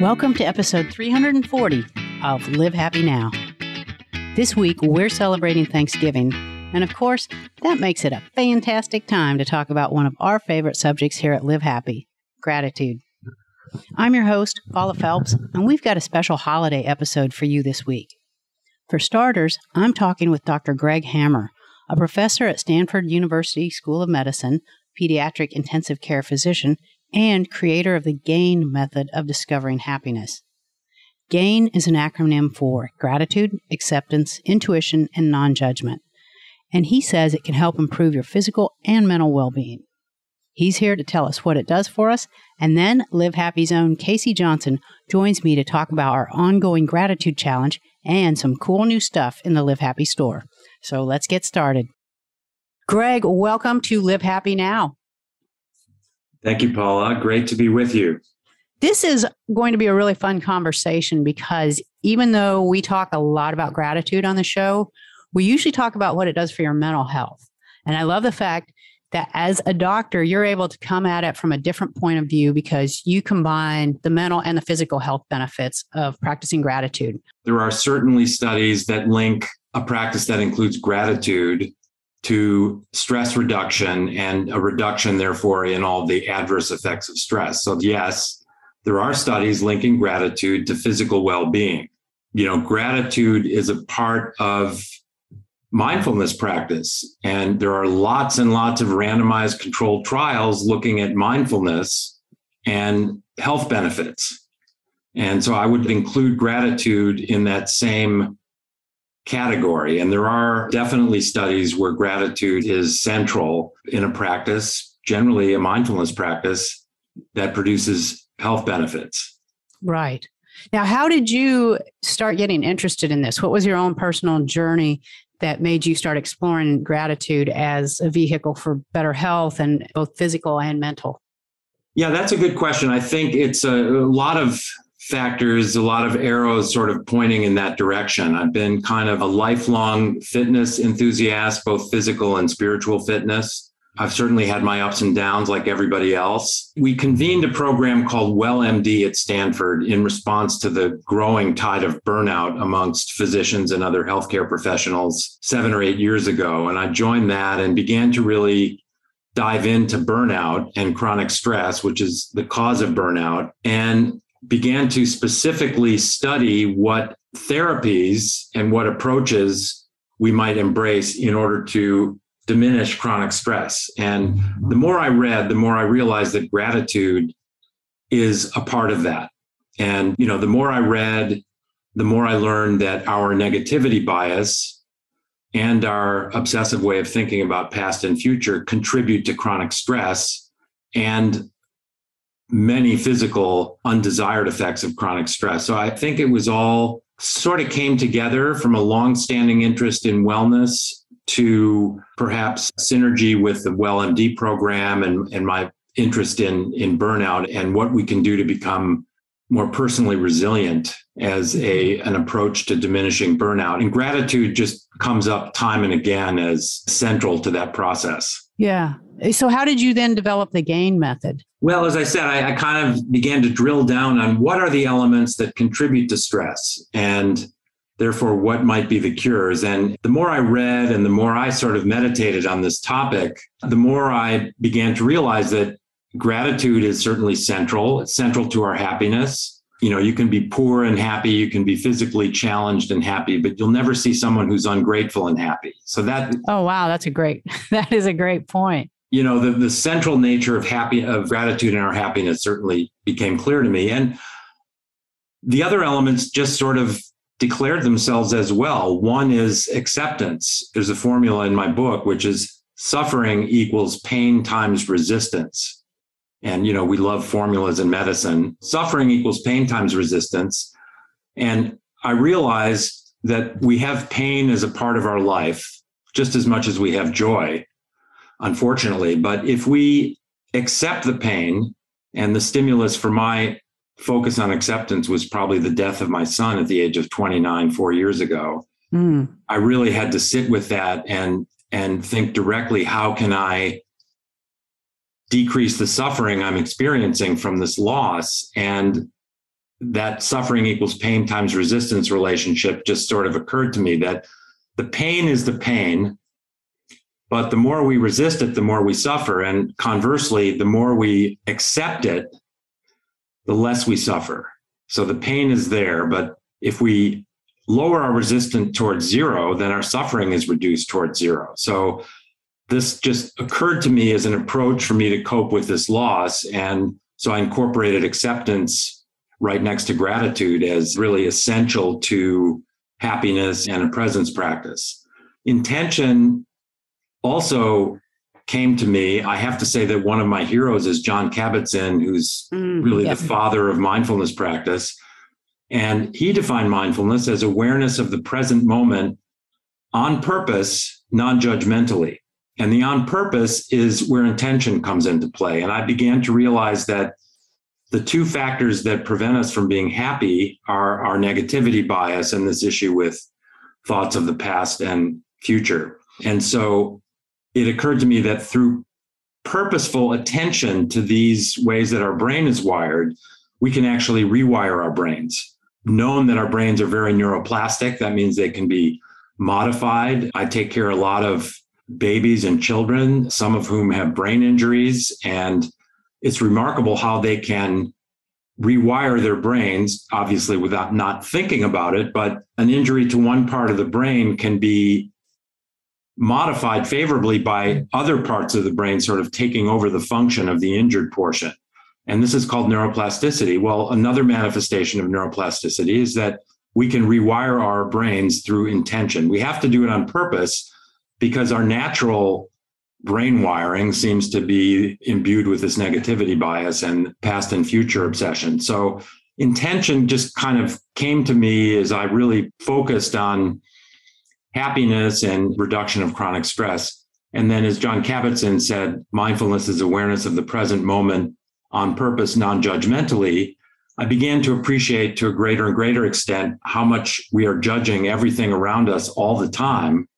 Welcome to episode 340 of Live Happy Now. This week, we're celebrating Thanksgiving, and of course, that makes it a fantastic time to talk about one of our favorite subjects here at Live Happy gratitude. I'm your host, Paula Felps, and we've got a special holiday episode for you this week. For starters, I'm talking with Dr. Greg Hammer, a professor at Stanford University School of Medicine, pediatric intensive care physician, and creator of the GAIN method of discovering happiness. GAIN is an acronym for gratitude, acceptance, intuition, and non judgment. And he says it can help improve your physical and mental well being. He's here to tell us what it does for us. And then Live Happy's own Casey Johnson joins me to talk about our ongoing gratitude challenge and some cool new stuff in the Live Happy store. So let's get started. Greg, welcome to Live Happy Now. Thank you, Paula. Great to be with you. This is going to be a really fun conversation because even though we talk a lot about gratitude on the show, we usually talk about what it does for your mental health. And I love the fact that as a doctor, you're able to come at it from a different point of view because you combine the mental and the physical health benefits of practicing gratitude. There are certainly studies that link a practice that includes gratitude to stress reduction and a reduction, therefore, in all the adverse effects of stress. So, yes, there are studies linking gratitude to physical well being. You know, gratitude is a part of mindfulness practice. And there are lots and lots of randomized controlled trials looking at mindfulness and health benefits. And so I would include gratitude in that same category. And there are definitely studies where gratitude is central in a practice, generally a mindfulness practice that produces health benefits. Right. Now, how did you start getting interested in this? What was your own personal journey that made you start exploring gratitude as a vehicle for better health and both physical and mental? Yeah, that's a good question. I think it's a, a lot of factors, a lot of arrows sort of pointing in that direction. I've been kind of a lifelong fitness enthusiast, both physical and spiritual fitness. I've certainly had my ups and downs like everybody else. We convened a program called WellMD at Stanford in response to the growing tide of burnout amongst physicians and other healthcare professionals seven or eight years ago. And I joined that and began to really dive into burnout and chronic stress, which is the cause of burnout, and began to specifically study what therapies and what approaches we might embrace in order to diminish chronic stress. And the more I read, the more I realized that gratitude is a part of that. And, you know, the more I read, the more I learned that our negativity bias and our obsessive way of thinking about past and future contribute to chronic stress and many physical undesired effects of chronic stress. So I think it was all sort of came together from a long-standing interest in wellness to perhaps synergy with the WellMD program and, and my interest in, in burnout and what we can do to become more personally resilient as a an approach to diminishing burnout and gratitude just comes up time and again as central to that process yeah. So how did you then develop the gain method? Well as i said I, I kind of began to drill down on what are the elements that contribute to stress and therefore what might be the cures. And the more i read and the more i sort of meditated on this topic the more i began to realize that gratitude is certainly central. It's central to our happiness you know you can be poor and happy you can be physically challenged and happy but you'll never see someone who's ungrateful and happy so that oh wow that's a great that is a great point you know the, the central nature of happy of gratitude and our happiness certainly became clear to me and the other elements just sort of declared themselves as well. One is acceptance. There's a formula in my book, which is suffering equals pain times resistance. And, you know, we love formulas in medicine. Suffering equals pain times resistance. And I realized that we have pain as a part of our life just as much as we have joy, unfortunately. But if we accept the pain and the stimulus for my focus on acceptance was probably the death of my son at the age of 29 4 years ago mm. i really had to sit with that and and think directly how can i decrease the suffering i'm experiencing from this loss and that suffering equals pain times resistance relationship just sort of occurred to me that the pain is the pain but the more we resist it the more we suffer. And conversely the more we accept it the less we suffer. So the pain is there but if we lower our resistance towards zero then our suffering is reduced towards zero. So this just occurred to me as an approach for me to cope with this loss and so i incorporated acceptance right next to gratitude as really essential to happiness and a presence practice. Intention also came to me. I have to say that one of my heroes is John Kabat-Zinn, who's mm, really the father of mindfulness practice. And he defined mindfulness as awareness of the present moment on purpose, non judgmentally. And the on purpose is where intention comes into play. And I began to realize that the two factors that prevent us from being happy are our negativity bias and this issue with thoughts of the past and future. And so it occurred to me that through purposeful attention to these ways that our brain is wired, we can actually rewire our brains. Known that our brains are very neuroplastic, that means they can be modified. I take care a lot of babies and children, some of whom have brain injuries. And it's remarkable how they can rewire their brains, obviously without not thinking about it, but an injury to one part of the brain can be modified favorably by other parts of the brain sort of taking over the function of the injured portion. And this is called neuroplasticity. Well, another manifestation of neuroplasticity is that we can rewire our brains through intention. We have to do it on purpose because our natural brain wiring seems to be imbued with this negativity bias and past and future obsession. So intention just kind of came to me as I really focused on happiness and reduction of chronic stress. And then, as John Kabat-Zinn said, mindfulness is awareness of the present moment on purpose, non judgmentally. I began to appreciate to a greater and greater extent how much we are judging everything around us all the time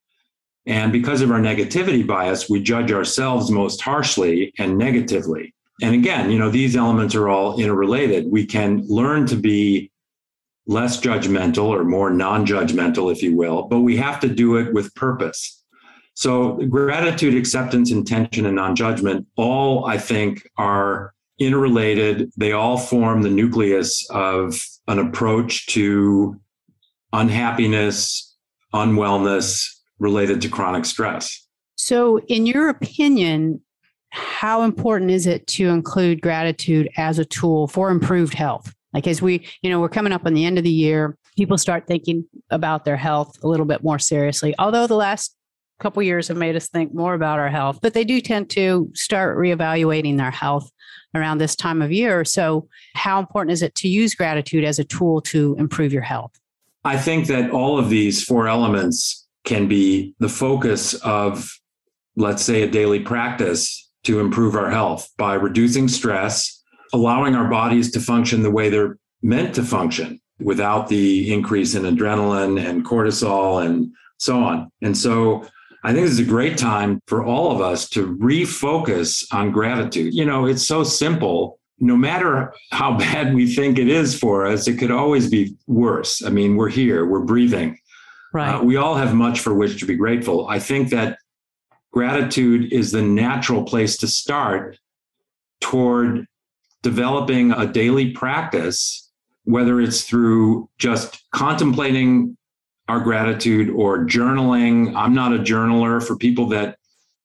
and because of our negativity bias, we judge ourselves most harshly and negatively. And again, you know, these elements are all interrelated. We can learn to be less judgmental or more non judgmental, if you will, but we have to do it with purpose. So, gratitude, acceptance, intention, and non judgment all, I think, are interrelated. They all form the nucleus of an approach to unhappiness, unwellness, related to chronic stress. So, in your opinion, how important is it to include gratitude as a tool for improved health? Like, as we, you know, we're coming up on the end of the year, people start thinking about their health a little bit more seriously. Although the last couple years have made us think more about our health, but they do tend to start reevaluating their health around this time of year. So, how important is it to use gratitude as a tool to improve your health? I think that all of these four elements can be the focus of, let's say, a daily practice to improve our health by reducing stress, allowing our bodies to function the way they're meant to function without the increase in adrenaline and cortisol and so on. And so I think this is a great time for all of us to refocus on gratitude. You know, it's so simple. No matter how bad we think it is for us, it could always be worse. I mean, we're here, we're breathing. Right. Uh, we all have much for which to be grateful. I think that gratitude is the natural place to start toward developing a daily practice, whether it's through just contemplating our gratitude or journaling. I'm not a journaler for people that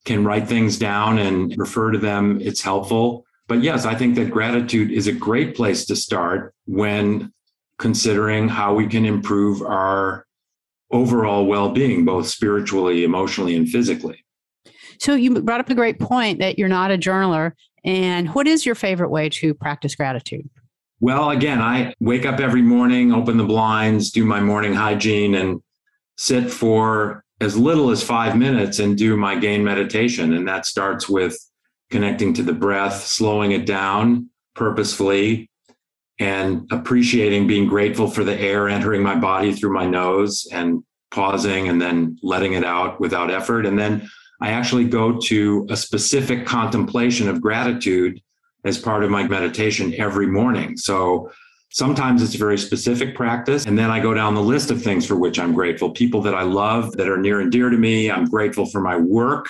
can write things down and refer to them, it's helpful. But yes, I think that gratitude is a great place to start when considering how we can improve our overall well-being both spiritually emotionally and physically. So you brought up a great point that you're not a journaler. And what is your favorite way to practice gratitude? Well again i wake up every morning open the blinds do my morning hygiene and sit for as little as five minutes and do my gain meditation. And that starts with connecting to the breath slowing it down purposefully and appreciating being grateful for the air entering my body through my nose and pausing and then letting it out without effort. And then I actually go to a specific contemplation of gratitude as part of my meditation every morning. So Sometimes it's a very specific practice. And then I go down the list of things for which I'm grateful. People that I love that are near and dear to me. I'm grateful for my work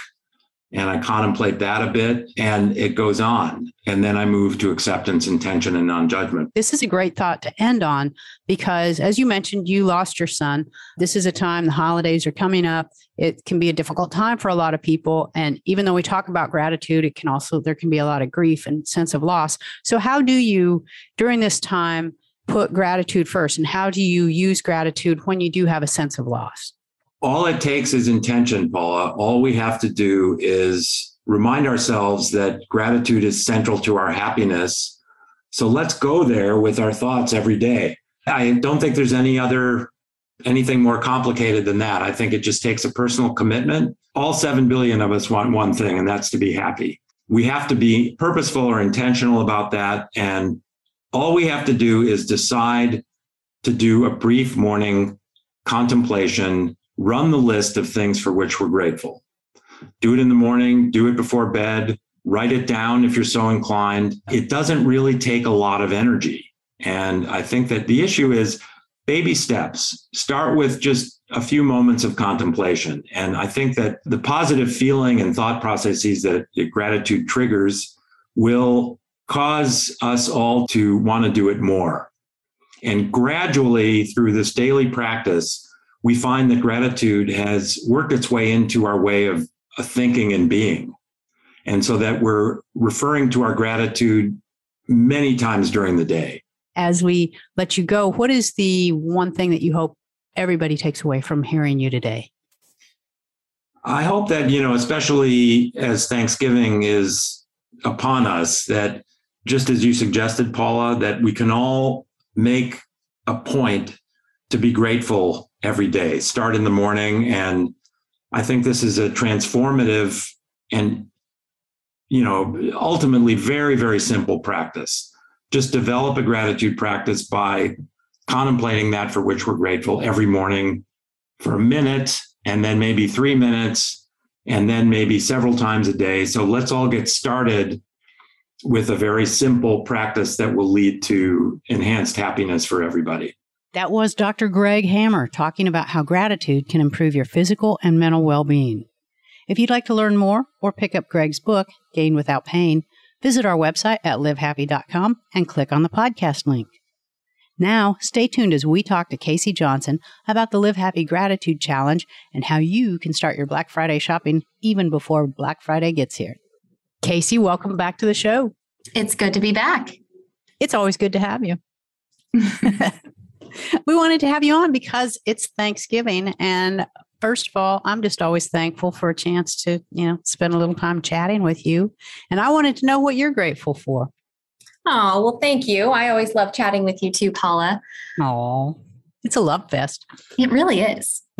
and I contemplate that a bit and it goes on. And then I move to acceptance, intention, and non judgment. This is a great thought to end on because, as you mentioned, you lost your son. This is a time the holidays are coming up. It can be a difficult time for a lot of people. And even though we talk about gratitude, it can also, there can be a lot of grief and sense of loss. So, how do you, during this time, put gratitude first? And how do you use gratitude when you do have a sense of loss? All it takes is intention, Paula. All we have to do is remind ourselves that gratitude is central to our happiness. So let's go there with our thoughts every day. I don't think there's any other anything more complicated than that. I think it just takes a personal commitment. All 7 billion of us want one thing, and that's to be happy. We have to be purposeful or intentional about that. And all we have to do is decide to do a brief morning contemplation run the list of things for which we're grateful. Do it in the morning, do it before bed, write it down if you're so inclined. It doesn't really take a lot of energy. And I think that the issue is baby steps. Start with just a few moments of contemplation. And I think that the positive feeling and thought processes that gratitude triggers will cause us all to want to do it more. And gradually, through this daily practice, we find that gratitude has worked its way into our way of, thinking and being. And so that we're referring to our gratitude many times during the day. As we let you go, what is the one thing that you hope everybody takes away from hearing you today? I hope that, you know, especially as Thanksgiving is upon us, that just as you suggested, Paula, that we can all make a point to be grateful every day. Start in the morning. And I think this is a transformative and, you know, ultimately very, very simple practice. Just develop a gratitude practice by contemplating that for which we're grateful every morning for a minute and then maybe three minutes and then maybe several times a day. So let's all get started with a very simple practice that will lead to enhanced happiness for everybody. That was Dr. Greg Hammer talking about how gratitude can improve your physical and mental well being. If you'd like to learn more or pick up Greg's book, Gain Without Pain, visit our website at livehappy.com and click on the podcast link. Now, stay tuned as we talk to Casey Johnson about the Live Happy Gratitude Challenge and how you can start your Black Friday shopping even before Black Friday gets here. Casey, welcome back to the show. It's good to be back. It's always good to have you. we wanted to have you on because it's Thanksgiving. And first of all, I'm just always thankful for a chance to, you know, spend a little time chatting with you. And I wanted to know what you're grateful for. Oh, well, thank you. I always love chatting with you too, Paula. Oh, it's a love fest. It really is.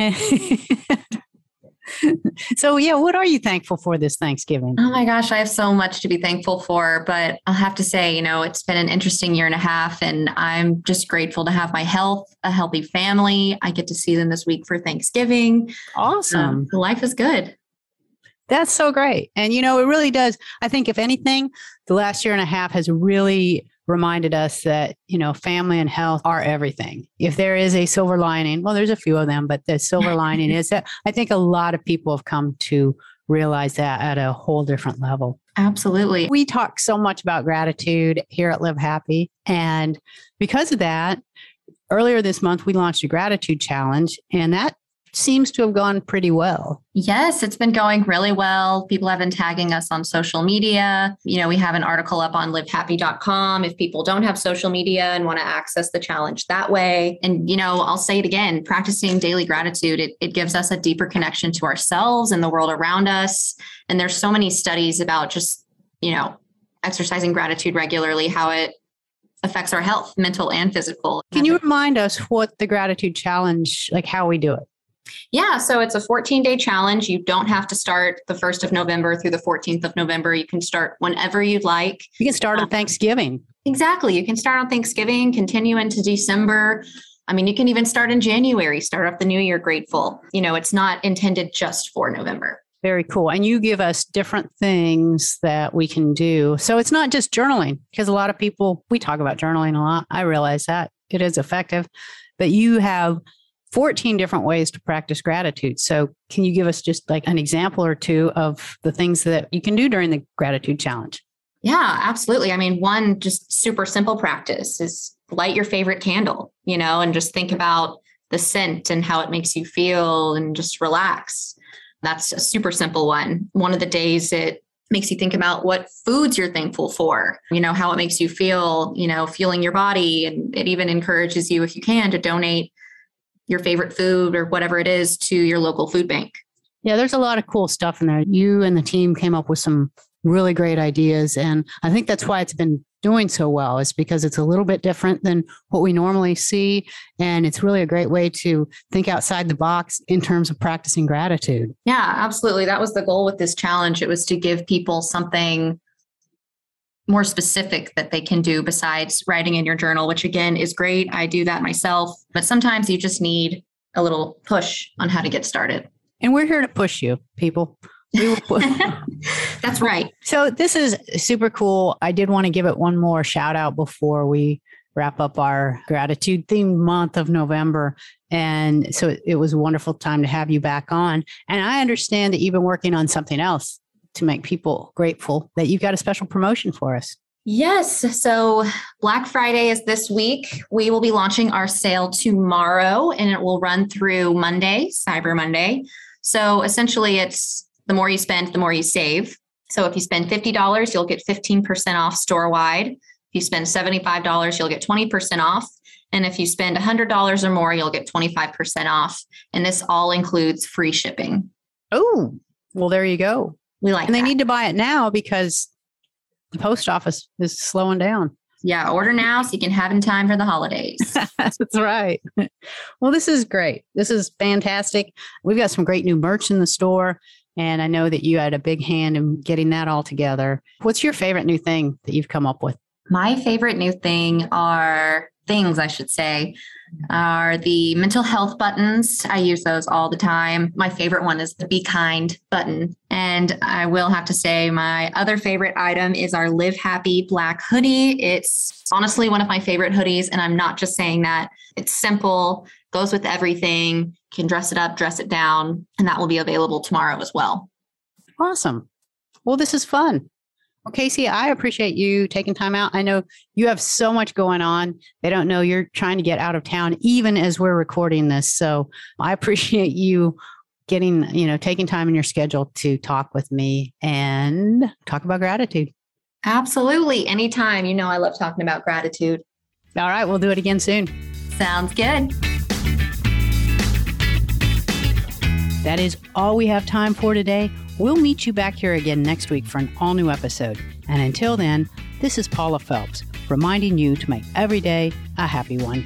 so yeah, what are you thankful for this Thanksgiving? Oh my gosh, I have so much to be thankful for, but I'll have to say, you know, it's been an interesting year and a half and I'm just grateful to have my health, a healthy family. I get to see them this week for Thanksgiving. Awesome. Um, life is good. That's so great. And you know, it really does. I think if anything, the last year and a half has really reminded us that you know family and health are everything. If there is a silver lining well there's a few of them but the silver lining is that i think a lot of people have come to realize that at a whole different level. Absolutely. We talk so much about gratitude here at live happy and because of that earlier this month we launched a gratitude challenge and that seems to have gone pretty well. Yes, it's been going really well. People have been tagging us on social media. You know, we have an article up on livehappy.com if people don't have social media and want to access the challenge that way. And, you know, I'll say it again practicing daily gratitude, it, it gives us a deeper connection to ourselves and the world around us. And there's so many studies about just, you know, exercising gratitude regularly, how it affects our health, mental and physical. Can you remind us what the gratitude challenge, like how we do it? Yeah, so it's a 14 day challenge. You don't have to start the 1st of November through the 14th of November. You can start whenever you'd like. You can start on um, Thanksgiving. Exactly. You can start on Thanksgiving, continue into December. I mean, you can even start in January, start off the new year grateful. You know, it's not intended just for November. Very cool. And you give us different things that we can do. So it's not just journaling, because a lot of people, we talk about journaling a lot. I realize that it is effective, but you have 14 different ways to practice gratitude. So can you give us just like an example or two of the things that you can do during the gratitude challenge? Yeah, absolutely. I mean, one just super simple practice is light your favorite candle, you know, and just think about the scent and how it makes you feel and just relax. That's a super simple one. One of the days it makes you think about what foods you're thankful for, you know, how it makes you feel, you know, feeling your body. And it even encourages you, if you can, to donate your favorite food or whatever it is to your local food bank. Yeah, there's a lot of cool stuff in there. You and the team came up with some really great ideas. And I think that's why it's been doing so well is because it's a little bit different than what we normally see. And it's really a great way to think outside the box in terms of practicing gratitude. Yeah, absolutely. That was the goal with this challenge. It was to give people something more specific that they can do besides writing in your journal, which again is great. I do that myself, but sometimes you just need a little push on how to get started. And we're here to push you, people. We will That's right. So this is super cool. I did want to give it one more shout out before we wrap up our gratitude themed month of November. And so it was a wonderful time to have you back on. And I understand that you've been working on something else to make people grateful that you've got a special promotion for us. Yes. So Black Friday is this week. We will be launching our sale tomorrow and it will run through Monday, Cyber Monday. So essentially, it's the more you spend, the more you save. So if you spend $50, you'll get 15% off store wide. If you spend $75, you'll get 20% off. And if you spend $100 or more, you'll get 25% off. And this all includes free shipping. Oh, well, there you go. We like And they that. need to buy it now because the post office is slowing down. Yeah, order now so you can have in time for the holidays. That's right. Well, this is great. This is fantastic. We've got some great new merch in the store. And I know that you had a big hand in getting that all together. What's your favorite new thing that you've come up with? My favorite new thing are things, I should say, are the mental health buttons. I use those all the time. My favorite one is the Be Kind button. And I will have to say, my other favorite item is our Live Happy Black hoodie. It's honestly one of my favorite hoodies. And I'm not just saying that. It's simple, goes with everything, can dress it up, dress it down, and that will be available tomorrow as well. Awesome. Well, this is fun. Well, Casey, I appreciate you taking time out. I know you have so much going on. They don't know you're trying to get out of town even as we're recording this. So I appreciate you getting, you know, taking time in your schedule to talk with me and talk about gratitude. Absolutely. Anytime. You know, I love talking about gratitude. All right, we'll do it again soon. Sounds good. That is all we have time for today. We'll meet you back here again next week for an all new episode. And until then, this is Paula Felps reminding you to make every day a happy one.